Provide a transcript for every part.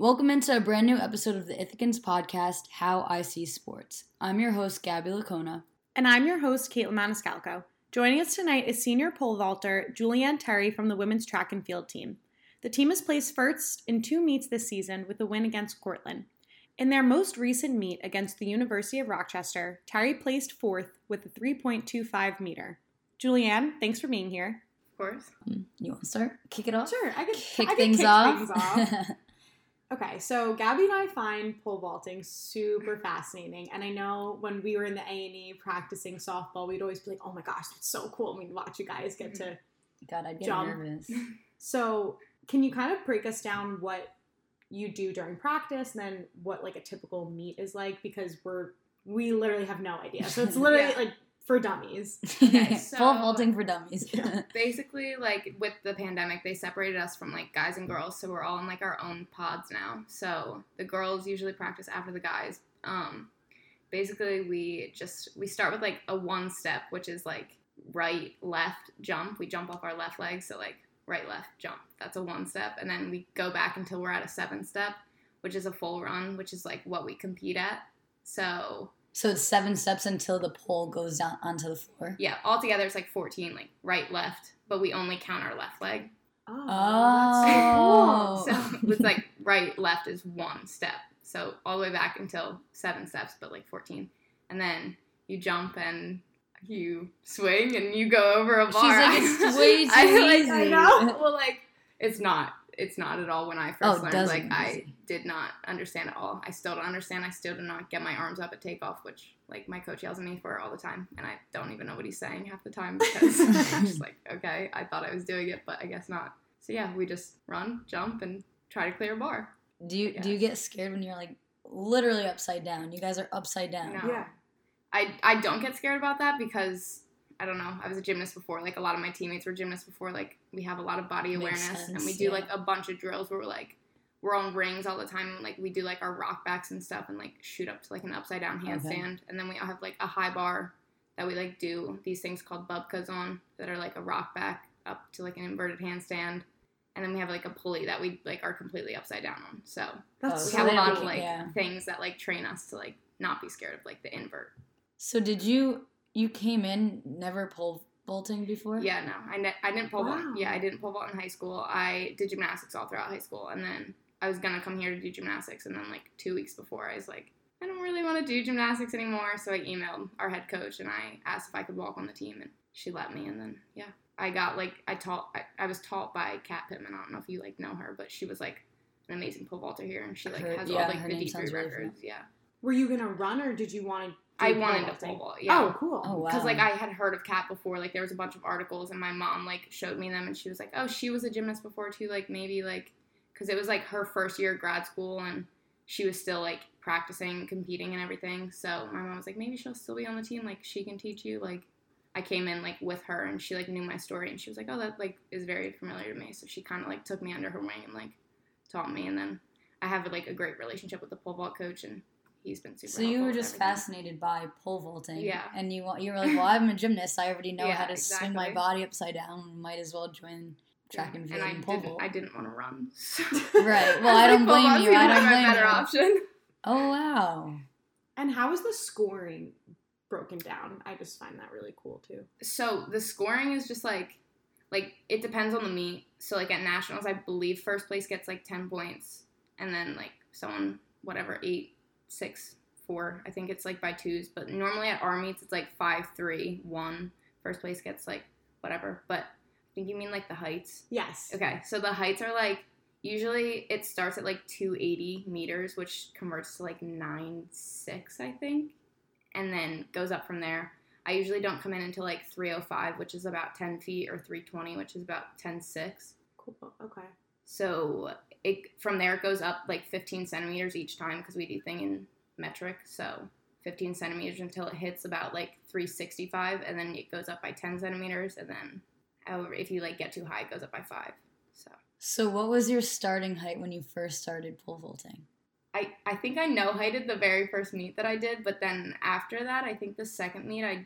Welcome into a brand new episode of the Ithacans podcast, How IC Sports. I'm your host, Gabby Laccona. And I'm your host, Kaitlin Maniscalco. Joining us tonight is senior pole vaulter Juliann Terry from the women's track and field team. The team has placed first in two meets this season with a win against Cortland. In their most recent meet against the University of Rochester, Terry placed fourth with a 3.25 meter. Juliann, thanks for being here. Of course. Hmm, You want to start? Kick it off? Sure, I can Kick I could things kick off. things off. Okay, so Gabby and I find pole vaulting super fascinating, and I know when we were in the A and E practicing softball, we'd always be like, "Oh my gosh, that's so cool!" We'd watch you guys get to. God, I'd get Jump. nervous. So, can you kind of break us down what you do during practice, and then what like a typical meet is like? Because we're we literally have no idea, so it's literally Yeah. like for dummies. Okay, Full so- vaulting for dummies. Yeah. Basically, like with the pandemic, they separated us from like guys and girls, so we're all in like our own pods now. So the girls usually practice after the guys. Um, basically, we just we start with like a one step, which is like right, left, jump. We jump off our left leg, so like right, left, jump. That's a one step, and then we go back until we're at a seven step, which is a full run, which is like what we compete at. So so it's seven steps until the pole goes down onto the floor. yeah, altogether it's like 14, like right, left, but we only count our left leg. Oh, Oh. that's so cool. So it's like right, left is one step. So all the way back until seven steps, but like 14. And then you jump and you swing and you go over a She's bar. like, it's way too I, like, easy. I know. well, like, it's not. It's not at all when I oh, first Oh, learned. doesn't Like, look I easy. Did not understand at all. I still don't understand. I still do not get my arms up at takeoff, which, like, my coach yells at me for all the time. And I don't even know what he's saying half the time because I'm just like, okay, I thought I was doing it, but I guess not. So, yeah, we just run, jump, and try to clear a bar. Do you do you get scared when you're like literally upside down? You guys are upside down. No. Yeah. I, I don't get scared about that because I don't know. I was a gymnast before. Like a lot of my teammates were gymnasts before. Like we have a lot of body Makes awareness, and we do yeah. like a bunch of drills where we're like we're on rings all the time. Like we do like our rock backs and stuff, and like shoot up to like an upside down Okay. handstand, and then we all have like a high bar that we like do these things called bubkas on that are like a rock back up to like an inverted handstand. And then we have like a pulley that we like are completely upside down on. So That's we so have a lot of like yeah. things that like train us to like not be scared of like the invert. So did you you came in never pole vaulting before? Yeah, no, I, ne- I didn't pole Wow. vault. Yeah, I didn't pole vault in high school. I did gymnastics all throughout high school, and then I was gonna come here to do gymnastics, and then like two weeks before, I was like, I don't really want to do gymnastics anymore. So I emailed our head coach and I asked if I could walk on the team, and she let me. And then yeah, I got like I taught. I, I was taught by Kat Pittman. I don't know if you like know her, but she was like an amazing pole vaulter here, and she like Her- has yeah, all like the name D three sounds really records. yeah, Were you gonna run, or did you want to? I wanted to pole vault. Yeah. Oh, cool. Oh wow. because like I had heard of Kat before. Like there was a bunch of articles, and my mom like showed me them, and she was like, "Oh, she was a gymnast before too. Like maybe like because it was like her first year of grad school, and she was still like practicing, competing, and everything. So my mom was like, maybe she'll still be on the team. Like she can teach you. Like I came in like with her, and she like knew my story, and she was like, "Oh, that like is very familiar to me." So she kind of like took me under her wing and like taught me, and then I have like a great relationship with the pole vault coach, and he's been super. So you were just fascinated by pole vaulting. Yeah. And you you were like, well, I'm a gymnast. I already know Yeah, how to swing my body upside down. Might as well join track and field and I pole didn't. I didn't want to run. Right. Well, I don't Pole blame you. I don't blame better you. option. Oh wow. And how is the scoring broken down? I just find that really cool too. So the scoring is just like, like it depends on the meet. So like at nationals, I believe first place gets like ten points, and then like someone whatever eight, six, four. I think it's like by twos. But normally at our meets, it's like five, three, one. First place gets like whatever. But I think you mean like the heights. Yes. Okay, so the heights are like usually it starts at like 280 meters, which converts to like 9.6, I think, and then goes up from there. I usually don't come in until like 305, which is about 10 feet, or 320, which is about 10.6. Cool. Okay. So it from there it goes up like 15 centimeters each time because we do thing in metric. So 15 centimeters until it hits about like 365, and then it goes up by 10 centimeters, and then however if you like get too high, it goes up by five. So. So what was your starting height when you first started pole vaulting? I, I think I know no heighted the very first meet that I did, but then after that, I think the second meet I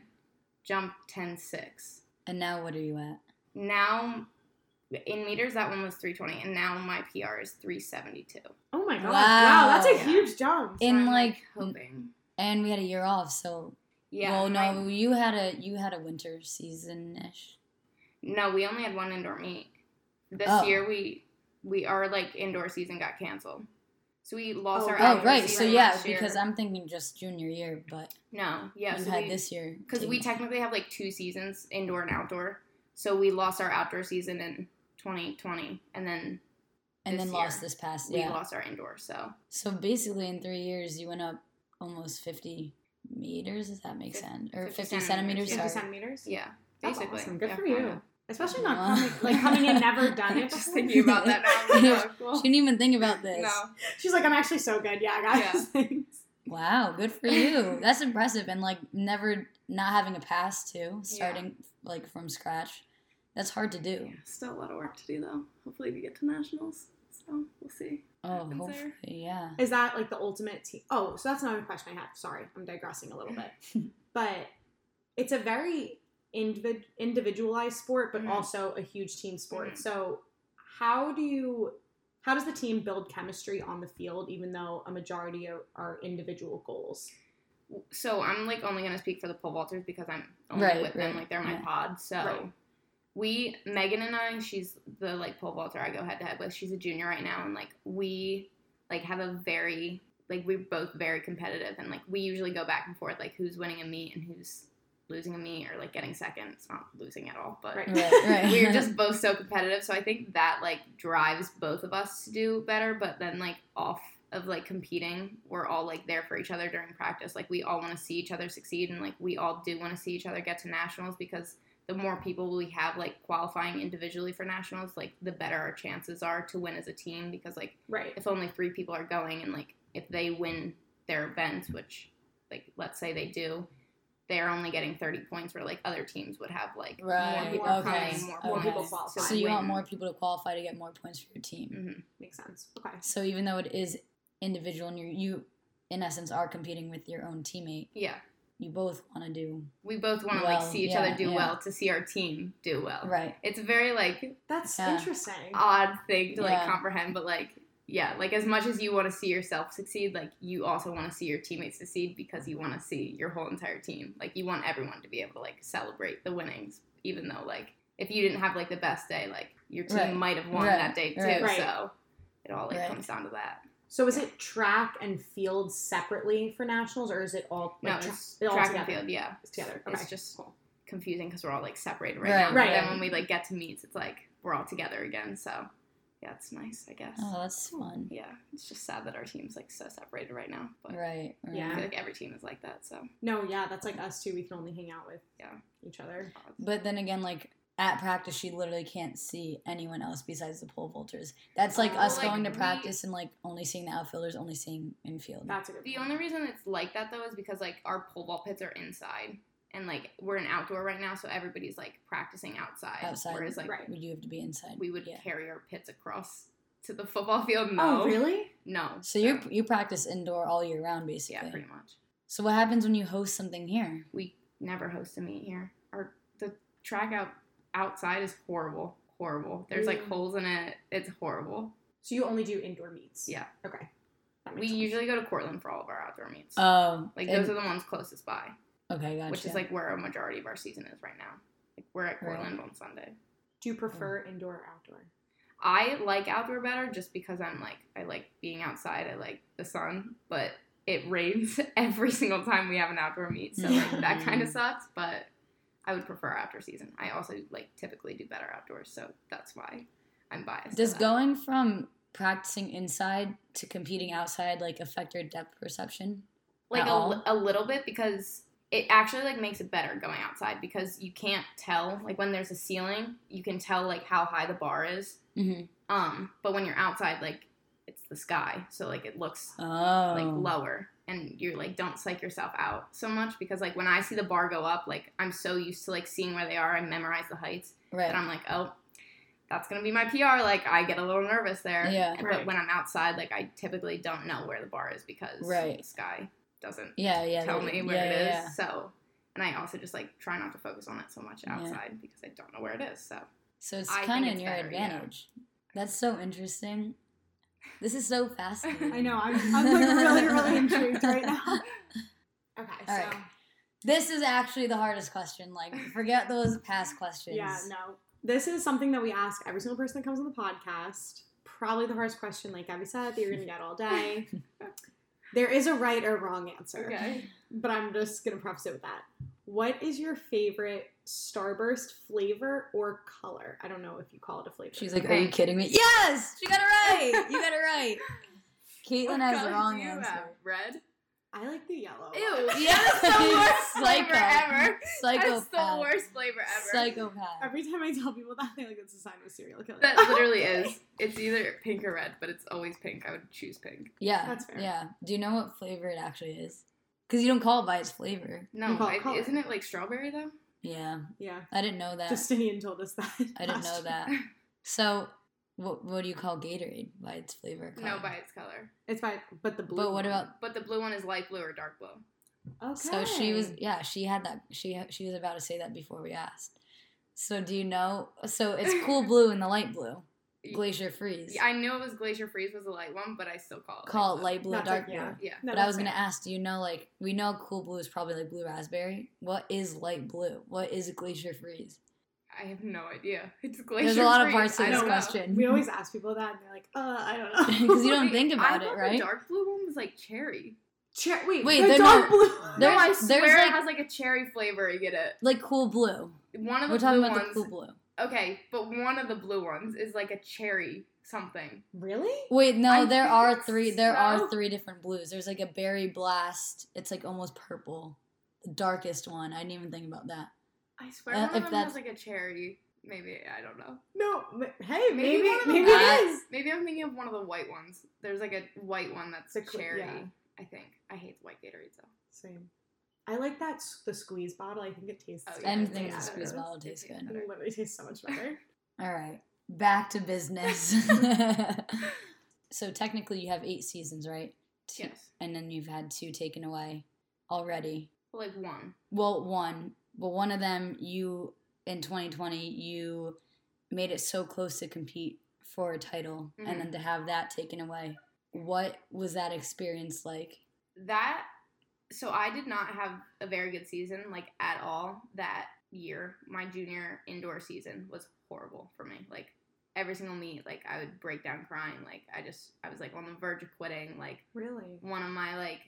jumped 10 6. And now what are you at? Now In meters, that one was 320, and now my PR is 372. Oh my god! Wow, Wow. that's a Yeah. huge jump. So In, I'm, like, hoping. And we had a year off, so Yeah. well, no, my- you had a you had a winter season ish. No, we only had one indoor meet. This Oh. year, we we our like indoor season got canceled, so we lost Oh, our. right. Oh, outdoor right. So yeah, last year. because I'm thinking just junior year, but no, yeah, you so had we, this year because we technically have like two seasons, indoor and outdoor. So we lost our outdoor season in 2020, and then and then this lost this past we yeah. lost our indoor. So So basically, in three years, you went up almost 50 meters. Does that make Fif- sense? Or 50 50, centimeters, centimeters? yeah. 50 Sorry. centimeters. yeah, That's basically, awesome. Good yeah, for you. Kinda. Especially not coming, like coming in, never done it. Just thinking about that now. Like, oh, cool. She didn't even think about this. No, She's like, I'm actually so good. Yeah, guys. Thanks. Wow, good for you. That's impressive. And like never not having a pass too, starting like from scratch. That's hard to do. yeah, still a lot of work to do though. Hopefully, we get to nationals. So we'll see. Oh, hopefully, yeah. Is that like the ultimate team? Oh, so that's another question I have. Sorry, I'm digressing a little bit. but it's a very individ- individualized sport, but Mhm. also a huge team sport. Mhm. So, how do you, how does the team build chemistry on the field, even though a majority are, are individual goals? So I'm like only gonna speak for the pole vaulters because I'm only Right, with them. Like they're my yeah. pod. So Right. we Megan and I, she's the like pole vaulter I go head to head with. She's a junior right now, and like we like have a very like we're both very competitive, and like we usually go back and forth like who's winning a meet and who's losing a meet or like getting second. It's not losing at all, but Right. Right, right. we're just both so competitive. So I think that like drives both of us to do better. But then like off of like competing, we're all like there for each other during practice. Like we all want to see each other succeed, and like we all do want to see each other get to nationals because the more people we have like qualifying individually for nationals, like the better our chances are to win as a team. Because like Right. if only three people are going, and like if they win their events, which like let's say they do. They're only getting thirty points, where like other teams would have like Right, more people okay, coming, more, more okay. people points qualify. So you want more people to qualify to get more points for your team. Mhm. Makes sense. Okay. So even though it is individual and you you in essence are competing with your own teammate, Yeah, you both want to do we both want to Well, like see each yeah, other do yeah. well to see our team do well. right. It's very like That's Yeah. interesting. odd thing to like comprehend, but like yeah, like as much as you want to see yourself succeed, like you also want to see your teammates succeed because you want to see your whole entire team. Like you want everyone to be able to like celebrate the winnings, even though like if you didn't have like the best day, like your team Right. might have won Right. that day too. Right. Right. So it all like Right. comes down to that. So is it track and field separately for nationals, or is it all No, tra- it's it all track and field. Yeah, It's together. It's Okay. just confusing because we're all like separated right, Right, now. But right. then when we like get to meets, it's like we're all together again. So yeah, it's nice, I guess. Oh, that's fun. Yeah, it's just sad that our team's like so separated right now. But Right. right. Yeah. I feel like every team is like that. So No, yeah, that's like us too. We can only hang out with Yeah. each other. But then again, like at practice, she literally can't see anyone else besides the pole vaulters. That's like Oh, us like, going to we- practice and like only seeing the outfielders, only seeing infield. That's a good. the point. only reason it's like that though is because like our pole vault pits are inside. And like we're in outdoor right now, so everybody's like practicing outside. Outside. Whereas like Right. we do have to be inside? we would Yeah. carry our pits across to the football field. No, Oh, really? No. So you you practice indoor all year round, basically. yeah, basically. pretty much. So what happens when you host something here? we never host a meet here. Our the track out outside is horrible, horrible. There's like holes in it. It's horrible. So you only do indoor meets? Yeah. Okay. We sense. usually go to Cortland for all of our outdoor meets. Oh, like those are the ones closest by, okay, gotcha. which is like where a majority of our season is right now. Like we're at Right. On Sunday. Do you oh. prefer indoor or outdoor? I like outdoor better just because I'm like I like being outside. I like the sun, but it rains every single time we have an outdoor meet, so like that kind of sucks. But I would prefer outdoor season. I also like typically do better outdoors, so that's why I'm biased. to Does going from practicing inside to competing outside like affect your depth perception? like at a, all? a little bit because it actually like makes it better going outside because you can't tell like when there's a ceiling you can tell like how high the bar is Mm-hmm. um but when you're outside like it's the sky so like it looks Oh, like lower and you're like don't psych yourself out so much because like when i see the bar go up like i'm so used to like seeing where they are i memorize the heights right. that i'm like oh that's gonna be my pr like i get a little nervous there Yeah. And- Right. but when i'm outside like i typically don't know where the bar is because Right. the sky doesn't yeah, yeah. tell me where yeah, it is. yeah, yeah. So, and I also just like try not to focus on it so much Yeah. outside because I don't know where it is. So, So it's I kind of in your better, yeah. advantage. That's so interesting. This is so fascinating. I know. I'm, I'm like really, really intrigued right now. Okay, so All right. This is actually the hardest question. Like, forget those past questions. yeah, no. This is something that we ask every single person that comes on the podcast. Probably the hardest question, like Abby said, that you're gonna get all day. there is a right or wrong answer. Okay. But I'm just gonna preface it with that. What is your favorite Starburst flavor or color? I don't know if you call it a flavor. She's like, "Are you kidding me?" Yes, she got it right. You got it right. Kaitlin What has the wrong you answer. have? Red. I like the yellow. Ew. one. Yeah, That's the worst flavor ever. Psychopath. That's the worst flavor ever. Psychopath. Every time I tell people that, they like it's a sign of a serial killer. That literally is. It's either pink or red, but it's always pink. I would choose pink. Yeah, That's fair. Yeah. Do you know what flavor it actually is? Because you don't call it by its flavor. No, call it I- color. isn't it like strawberry though? Yeah, Yeah. I didn't know that. Justinian told us that. I didn't know last that. So, what what do you call Gatorade by its flavor? No, color? by its color. It's fine, but the blue. But what one. about? But the blue one is light blue or dark blue. Okay. So she was. Yeah, she had that. She she was about to say that before we asked. So do you know? So it's cool blue and the light blue, glacier freeze. Yeah, I knew it was Glacier Freeze was the light one, but I still call it Call it blue. light blue, That's dark like- yeah. blue. Yeah. No, But I that's was gonna ask, do you know like we know cool blue is probably like blue raspberry. What is light blue? What is glacier freeze? I have no idea. It's Glacier There's a lot of parts to this don't know. question. We always ask people that, and they're like, "Uh, I don't know." Because you don't think I about it, right? The dark blue one was like cherry. Che- wait, Wait, the they're dark not- blue. No, There's- I there's, swear like- it has like a cherry flavor. You get it. like cool blue. One of the We're talking about ones. the cool blue. Okay, but one of the blue ones is like a cherry something. Really? Wait, no, I there are three. There no. are three different blues. There's like a berry blast. It's like almost purple. The darkest one. I didn't even think about that. I swear Uh, one if of them that's- has like a cherry. Maybe I don't know. No. Hey, maybe Maybe one maybe, them it. Maybe I'm thinking of one of the white ones. There's like a white one that's The cl- cherry. yeah. I think. I hate the white Gatorades though. Same. I like that the squeeze bottle. I think it tastes. Oh, good. yeah, Anything yeah, with a squeeze does. bottle It tastes tastes good. better. It literally tastes so much better. All right, back to business. so technically, you have eight seasons, right? Two- Yes. And then you've had two taken away already. Like one. Well, one. Well, one of them, you in 2020, you made it so close to compete for a title, Mhm. and then to have that taken away. What was that experience like? That so I did not have a very good season like at all that year. My junior indoor season was horrible for me. Like every single meet, like I would break down crying. Like I just I was like on the verge of quitting. Like Really? one of my like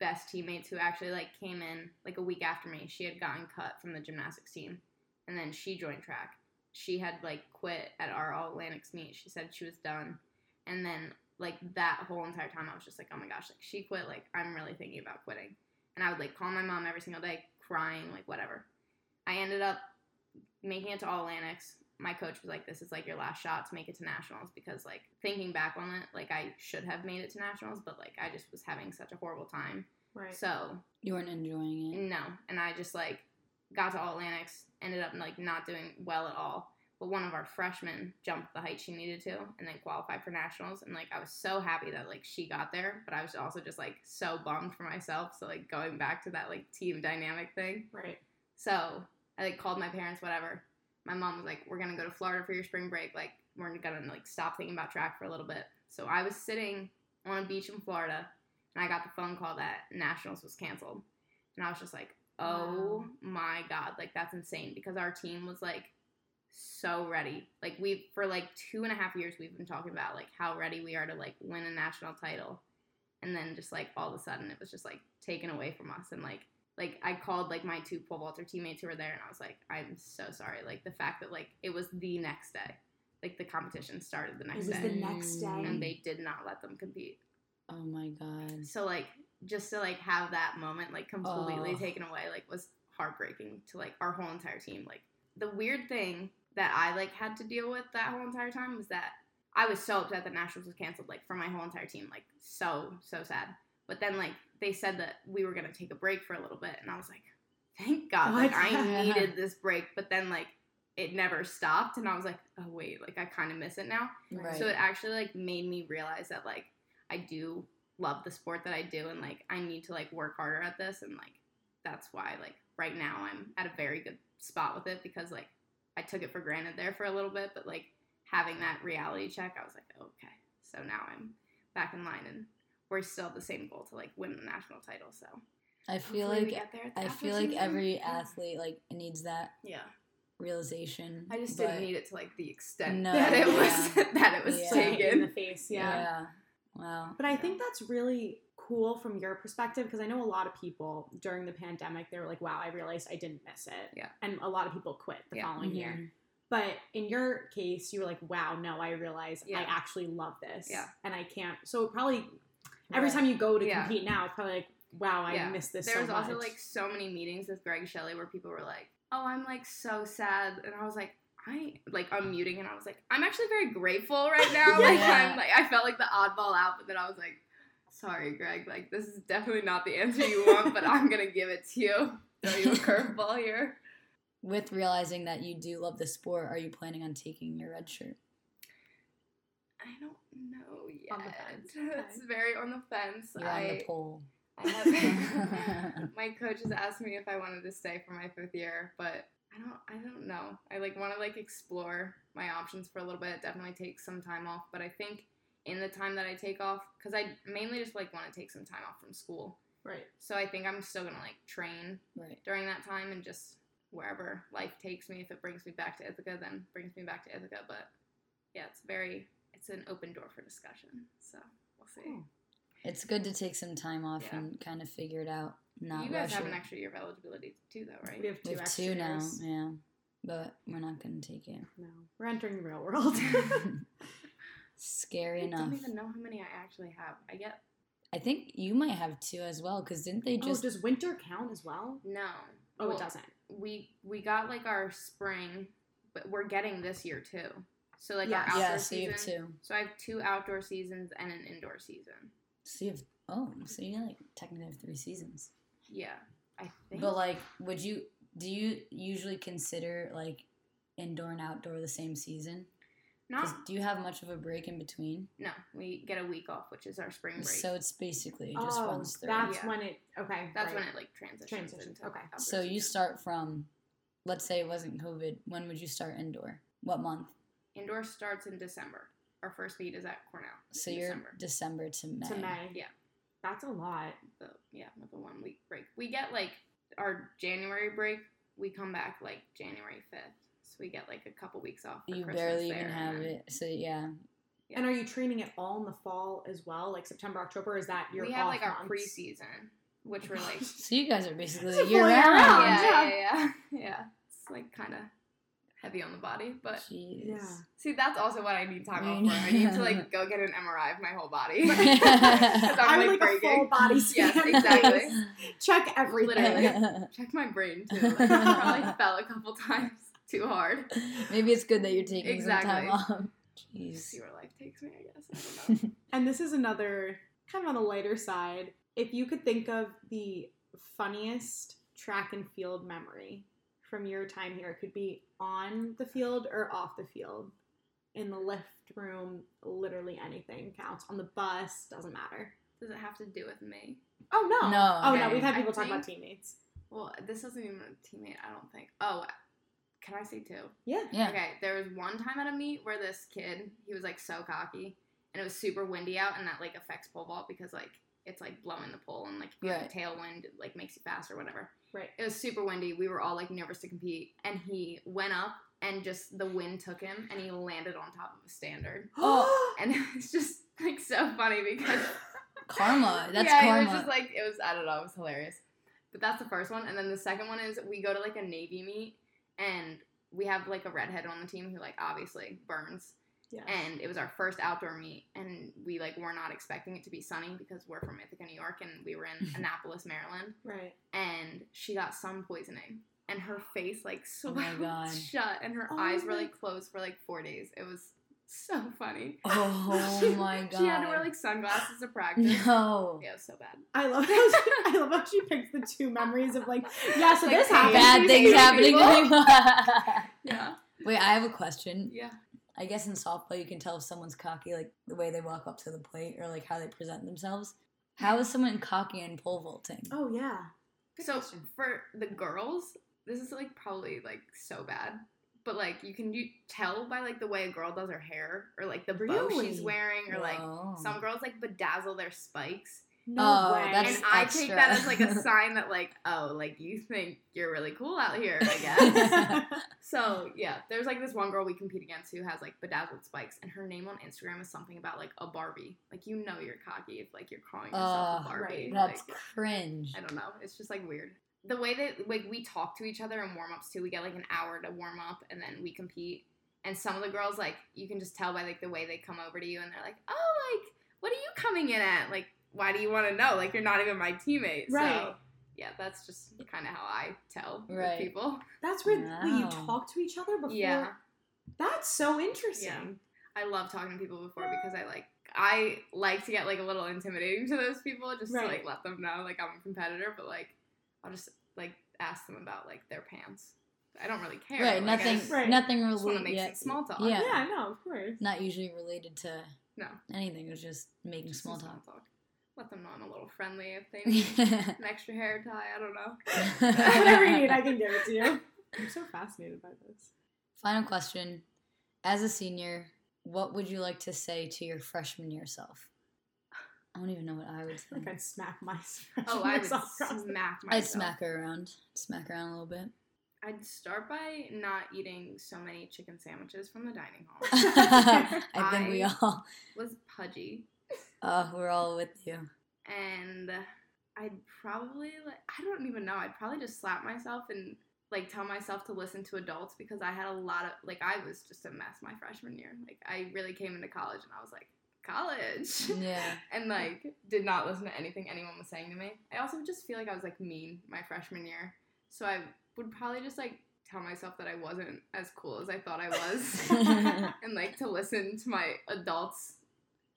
best teammates who actually like came in like a week after me. She had gotten cut from the gymnastics team, and then she joined track. She had like quit at our All Atlantics meet. She said she was done, and then like that whole entire time, I was just like, oh my gosh, like she quit. Like I'm really thinking about quitting, and I would like call my mom every single day, crying, like whatever. I ended up making it to All Atlantics. My coach was like, "This is like your last shot to make it to nationals," because like thinking back on it, like I should have made it to nationals, but like I just was having such a horrible time. Right. So You weren't enjoying it. no, and I just like got to All Atlantics, ended up like not doing well at all. But one of our freshmen jumped the height she needed to, and then qualified for nationals. And like I was so happy that like she got there, but I was also just like so bummed for myself. So like going back to that like team dynamic thing. Right. So I like called my parents, whatever. My mom was like, "We're gonna go to Florida for your spring break. Like we're gonna like stop thinking about track for a little bit." So I was sitting on a beach in Florida, and I got the phone call that nationals was canceled, and I was just like, "Oh Wow. my god! Like that's insane!" Because our team was like so ready. Like we for like two and a half years we've been talking about like how ready we are to like win a national title, and then just like all of a sudden it was just like taken away from us, and like like I called like my two pole vaulter teammates who were there and I was like, I'm so sorry. Like the fact that like it was the next day. Like the competition started the It next was day. the next day. and they did not let them compete. Oh my god. So like just to like have that moment like completely Oh. taken away like was heartbreaking to like our whole entire team. Like the weird thing that I like had to deal with that whole entire time was that I was so upset that Nationals was canceled like for my whole entire team. Like so so sad. But then like they said that we were gonna take a break for a little bit and I was like, thank God, like I needed this break. But then like it never stopped and I was like, oh wait, like I kind of miss it now. Right. So it actually like made me realize that like I do love the sport that I do and like I need to like work harder at this and like that's why like right now I'm at a very good spot with it because like I took it for granted there for a little bit, but like having that reality check, I was like, okay, so now I'm back in line and we're still the same goal to like win the national title. So I feel hopefully like get there I after feel like season. every athlete like needs that Yeah, realization. I just didn't need it to like the extent No, that it was that it was Yeah. Smack it in the face. Yeah. yeah. Wow. But I think that's really cool from your perspective because I know a lot of people during the pandemic they were like, "Wow, I realized I didn't miss it." Yeah. And a lot of people quit the Yeah. following year. Mhm. But in your case, you were like, "Wow, no, I realize I actually love this." Yeah. And I can't. So probably every time you go to Yeah. compete now, it's probably like, "Wow, I Yeah. missed this There so was also like so many meetings with Greg Shelley where people were like, "Oh, I'm like so sad," and I was like, "I like unmuting," and I was like, "I'm actually very grateful right now." Like Yeah. I'm like I felt like the oddball out, but then I was like, "Sorry, Greg. Like this is definitely not the answer you want, but I'm gonna give it to you. Throw you a curveball here." With realizing that you do love the sport, are you planning on taking your red shirt? I don't know yet. On the fence, It's very on the fence. You're I, on the pole. I have my coach has asked me if I wanted to stay for my fifth year, but I don't I don't know. I like want to like explore my options for a little bit. Definitely take some time off, but I think in the time that I take off cuz I mainly just like want to take some time off from school. right. So I think I'm still going to like train Right. during that time and just wherever life takes me if it brings me back to Ithaca then brings me back to Ithaca, but yeah, it's very it's an open door for discussion. So, we'll see. Cool. It's good to take some time off Yeah. and kind of figure it out. Not you guys rush have it. an extra year of eligibility too though, right? We have two We have extra two now, yeah. But we're not gonna take it. No, we're entering the real world. Scary I enough. I don't even know how many I actually have. I get I think you might have two as well, because didn't they just? oh, just? does winter count as well? no. Oh, Well, it doesn't. We we got like our spring, but we're getting this year too. So like Yes. our outdoor yeah, so you have two. So I have two outdoor seasons and an indoor season. So you have oh, so you like technically have three seasons. Yeah, I think. But like, would you? Do you usually consider like indoor and outdoor the same season? 'Cause not do you have much of a break in between? no, we get a week off, which is our spring break. So it's basically it just oh, runs through. that's Yeah. when it. Okay, That's right. when it like transitions. Transitions, into okay. outdoor So you start from, let's say it wasn't COVID. When would you start indoor? What month? Indoor starts in December. Our first meet is at Cornell. So you're December. December to May. to May. Yeah. That's a lot. the yeah with the one week break. We get like our January break. We come back like January fifth, so we get like a couple weeks off. For You Christmas barely there, even have then it. So yeah, Yeah. And are you training it all in the fall as well, like September, October? Is that your We have off like our preseason, which we're like so you guys are basically year round. round. yeah, yeah. yeah, yeah, yeah. It's like kind of heavy on the body, but Jeez. Yeah. see, that's also what I need time off for. I need to like go get an MRI of my whole body. 'Cause I I'm like like a full body scan. Yes, exactly. Check everything. Literally. Check my brain too. Like, I probably fell a couple times too hard. Maybe it's good that you're taking Exactly. some time off. Jeez. See where life takes me. I guess. I don't know. And this is another kind of on the lighter side. If you could think of the funniest track and field memory from your time here, it could be on the field or off the field. In the lift room, literally anything counts. On the bus, doesn't matter. Does it have to do with me? Oh no. No. Oh no, we've had I people talk about teammates. Well, this isn't even a teammate. I don't think. Oh, can I say two? Yeah. Yeah. Okay, there was one time at a meet where this kid, he was like so cocky, and it was super windy out, and that like affects pole vault because like it's like blowing the pole, and like if you have Right. a tailwind, like makes you fast or whatever. Right. It was super windy. We were all like nervous to compete, and he went up, and just the wind took him, and he landed on top of a standard, Oh. and it's just like so funny because Karma. That's yeah, karma. it was just like it was. I don't know. It was hilarious. But that's the first one, and then the second one is we go to like a navy meet, and we have like a redhead on the team who like obviously burns, yeah. and it was our first outdoor meet, and we like were not expecting it to be sunny because we're from Ithaca, New York, and we were in Annapolis, Maryland, right. and she got sun poisoning, and her face like Oh swelled God. shut, and her Oh eyes were like closed for like four days. It was so funny. oh my god. She had to wear like sunglasses to practice. no. Yeah, it was so bad. I love how she, I love how she picks the two memories of like, yeah, so Like this happened. Bad things happening to people. Yeah. Wait, I have a question. Yeah. I guess in softball you can tell if someone's cocky, like the way they walk up to the plate or like how they present themselves. How is someone cocky in pole vaulting? Oh yeah. Good so question. for the girls, this is like probably like so bad. but like you can do, tell by like the way a girl does her hair or like the bow she's wearing or like some girls like bedazzle their spikes. No Oh, way. that's- and I extra. take that as like a sign that like oh like you think you're really cool out here I guess. so yeah, there's like this one girl we compete against who has like bedazzled spikes, and her name on Instagram is something about like a Barbie. Like you know you're cocky if like you're calling yourself Oh, a Barbie. right. That's Like, cringe. I don't know. It's just like weird. The way that like we talk to each other in warm ups too, we get like an hour to warm up and then we compete. And some of the girls like you can just tell by like the way they come over to you and they're like, Oh, like, what are you coming in at? Like, why do you want to know? Like you're not even my teammate. Right. So yeah, that's just kind of how I tell Right. people. That's where wait, you talk to each other before. Yeah. That's so interesting. I love talking to people before because I like I like to get like a little intimidating to those people just Right. to like let them know like I'm a competitor, but like I'll just like ask them about like their pants. I don't really care. Right, like, I nothing, just- Right. nothing just related. make Yeah, small talk. yeah. Yeah, no, of course. not usually related to No, anything. It was just making just small some talk. Let them know I'm a little friendly if they need an extra hair tie. I don't know. Whatever you need, I can give it to you. I'm so fascinated by this. Final question: As a senior, what would you like to say to your freshman year self? I don't even know what I would I say. think I'd smack my Oh, I would myself across the- smack myself. I'd smack her around, smack her around a little bit. I'd start by not eating so many chicken sandwiches from the dining hall. I think we all, Was pudgy. Uh, we're all with you. and I'd probably like I don't even know. I'd probably just slap myself and like tell myself to listen to adults because I had a lot of like I was just a mess my freshman year. Like I really came into college and I was like college Yeah. and like did not listen to anything anyone was saying to me. I also just feel like I was like mean my freshman year. So I would probably just like tell myself that I wasn't as cool as I thought I was and like to listen to my adults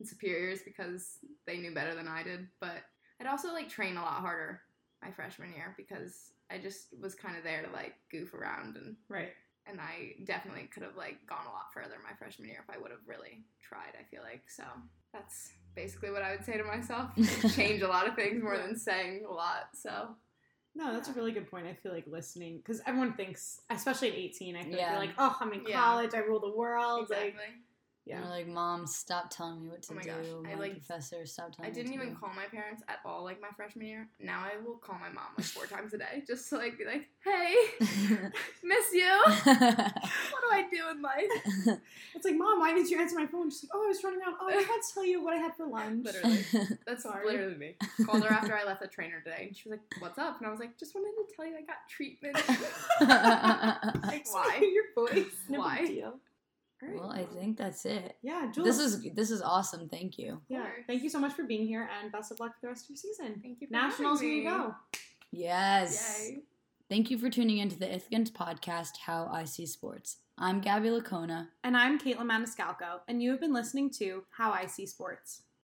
superiors because they knew better than I did. But I'd also like train a lot harder my freshman year because I just was kind of there to like goof around and Right. and I definitely could have like gone a lot further my freshman year if I would have really tried. I feel like so that's basically what I would say to myself. Change a lot of things more than saying a lot. So No, that's a really good point. I feel like listening because everyone thinks, especially at 18, I think Yeah. you're like, oh, I'm in Yeah. college, I rule the world. Like, yeah. You're like, mom, stop telling me what oh to Oh my do. gosh, I, My like- professor, stop telling I didn't even do." call my parents at all like my freshman year. Now I will call my mom like four times a day just to like be like, "Hey, miss you. What do I do in life?" It's like, mom, why didn't you answer my phone? She's like, oh, I was running around. Oh, I had to tell you what I had for lunch. Literally. That's Sorry. literally me. Called her after I left the trainer today, and she was like, "What's up?" And I was like, "Just wanted to tell you I got treatment." like, why? Your voice. No Why? deal. All right. well, I think that's it. Yeah, Jules. This is this is awesome. Thank you. Yeah. Thank you so much for being here, and best of luck for the rest of your season. Thank you. For Nationals, here you go. Yes. Yay. Thank you for tuning into the Ithacan's podcast, How IC Sports. I'm Gabby Laccona. And I'm Kaitlin Maniscalco, and you have been listening to How IC Sports.